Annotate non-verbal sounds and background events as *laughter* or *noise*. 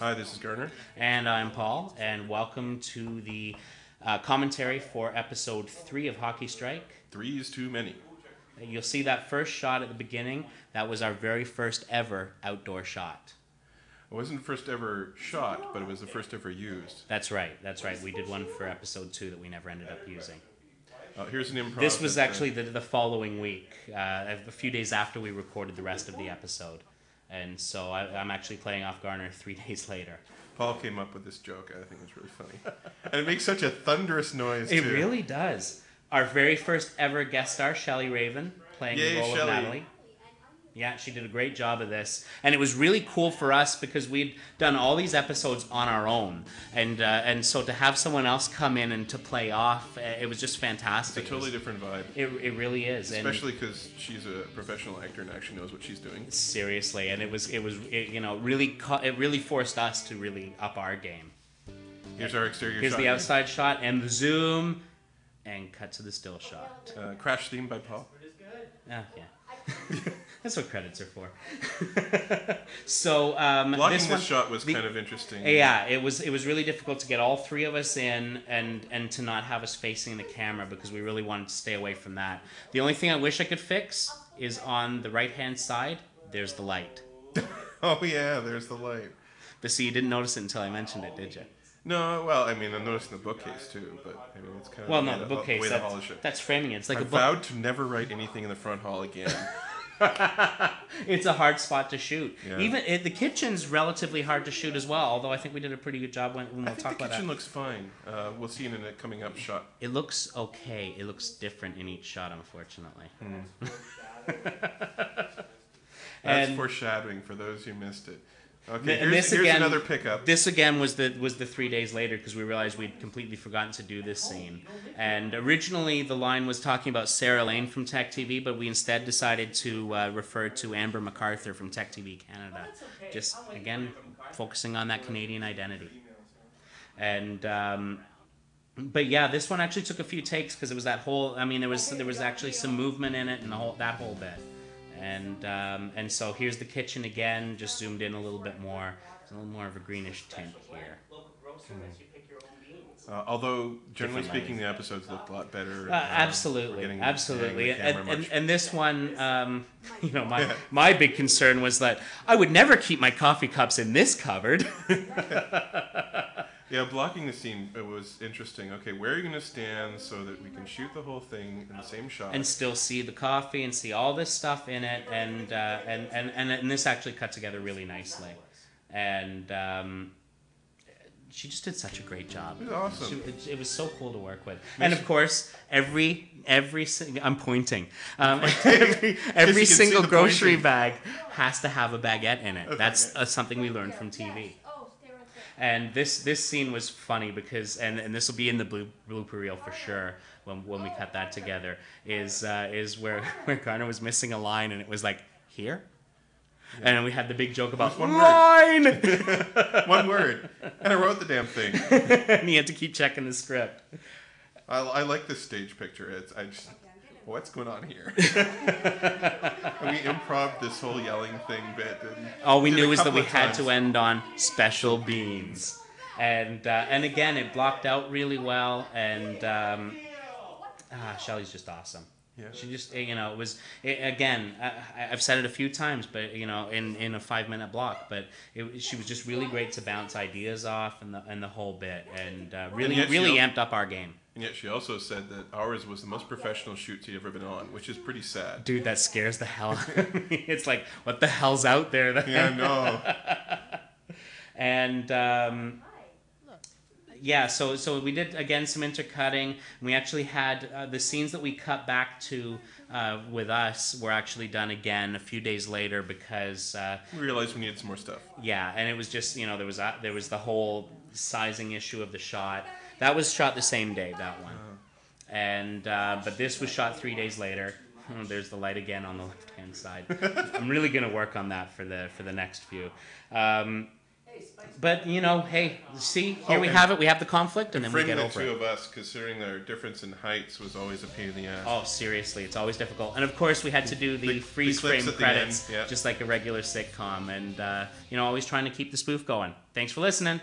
Hi, this is Garner. And I'm Paul, and welcome to the uh, commentary for episode three of Hockey Strike. Three is too many. You'll see that first shot at the beginning. That was our very first ever outdoor shot. It wasn't the first ever shot, but it was the first ever used. That's right. That's right. We did one for episode two that we never ended up using. Uh, here's an improv. This was uh, actually the, the following week, uh, a few days after we recorded the rest of the episode. And so I, I'm actually playing off Garner three *laughs* days later. Paul came up with this joke. I think it's really funny, *laughs* and it makes such a thunderous noise. It too. really does. Our very first ever guest star, Shelley Raven, playing Yay, the role Shelley. of Natalie. Yeah, she did a great job of this, and it was really cool for us because we'd done all these episodes on our own, and uh, and so to have someone else come in and to play off, uh, it was just fantastic. It's a fantastic. totally different vibe, It, it really is, especially because she's a professional actor and actually knows what she's doing. seriously, and it was it was it, you know really co- it really forced us to really up our game. Here's our exterior shot. Here's shot. the outside shot and the zoom, and cut to the still shot. Uh, crash theme by Paul. Oh, yeah. That's what credits are for. *laughs* so um, Blocking this one, shot was the- kind of interesting. yeah, it was it was really difficult to get all three of us in and and to not have us facing the camera because we really wanted to stay away from that. The only thing I wish I could fix is on the right hand side. There's the light. *laughs* Oh yeah, there's the light. But see, you didn't notice it until I mentioned it, did you? No, well, I mean, I noticed in the bookcase too, but I mean, it's kind of Well, no, the bookcase. way the hall is That's, that's framing it. It's like I a book. vowed to never write anything in the front hall again. *laughs* *laughs* it's a hard spot to shoot. Yeah. Even it, the kitchen's relatively hard to shoot as well. Although I think we did a pretty good job when, when we'll talk the kitchen looks fine. Uh, we'll see in a coming up shot. It looks okay. It looks different in each shot, unfortunately. *laughs* That's And- foreshadowing for those who missed it. Okay, Th- here's, this here's again- another pickup. This again was the was the three days later because we realized we'd completely forgotten to do this scene. And originally the line was talking about Sarah Lane from Tech TV, but we instead decided to uh, refer to Amber MacArthur from Tech TV Canada. Just again focusing on that Canadian identity. And um, but yeah, this one actually took a few takes because it was that whole. I mean, there was there was actually some movement in it and the whole that whole bit. And um, and so here's the kitchen again, just zoomed in a little bit more. It's a little more of a greenish tint here. Uh, although generally Different speaking, the episodes looked a lot better. Uh, absolutely, getting- absolutely, getting and, and, and this one, um, *laughs* you know, my *laughs* my big concern was that I would never keep my coffee cups in this cupboard. *laughs* yeah, blocking the scene it was interesting. Okay, where are you going to stand so that we can shoot the whole thing in the same shot? and still see the coffee and see all this stuff in it and uh, and, and, and and this actually cut together really nicely and um, she just did such a great job It was awesome. She- it, it was so cool to work with and of course every every i'm pointing um, *laughs* every, every single grocery pointing. bag has to have a baguette in it that's uh, something we learned from tv and this this scene was funny because and, and this will be in the blue, blooper reel for sure when, when we cut that together is uh, is where *laughs* where Garner was missing a line and it was like here and we had the big joke about one word. line *laughs* One word, and I wrote the damn thing. *laughs* and he had to keep checking the script I, I like this stage picture. It's I just what's going on here? Improv this whole yelling thing bit. And all we knew was that we had times. to end on special beans and uh, and again it blocked out really well and um, ah, Shelley's just awesome Yeah. She just, you know, it was it, again. I, I've said it a few times, but you know, in, in a five minute block. But it, she was just really great to bounce ideas off and the and the whole bit, and uh, really she really al- amped up our game. And yet she also said that ours was the most professional shoot she'd ever been on, which is pretty sad. Dude, that scares the hell. out of me. *laughs* it's like, what the hell's out there? Yeah, no. *laughs* and um, yeah, so so we did again some intercutting. We actually had uh, the scenes that we cut back to uh, with us were actually done again a few days later because uh, We realized we needed some more stuff. yeah, and it was just you know there was a, there was the whole sizing issue of the shot that was shot the same day that one, and uh, but this was shot three days later. Oh, there's the light again on the left hand side. *laughs* I'm really gonna work on that for the for the next few. Um, But you know, hey, see, here Oh, we have it. We have the conflict, and then we get the over two it. of us, considering their difference in heights, was always a pain in the ass. Oh, seriously, it's always difficult. And of course, we had to do the, The- the freeze frame credits, end, yeah. just like a regular sitcom, and uh, you know, always trying to keep the spoof going. Thanks for listening.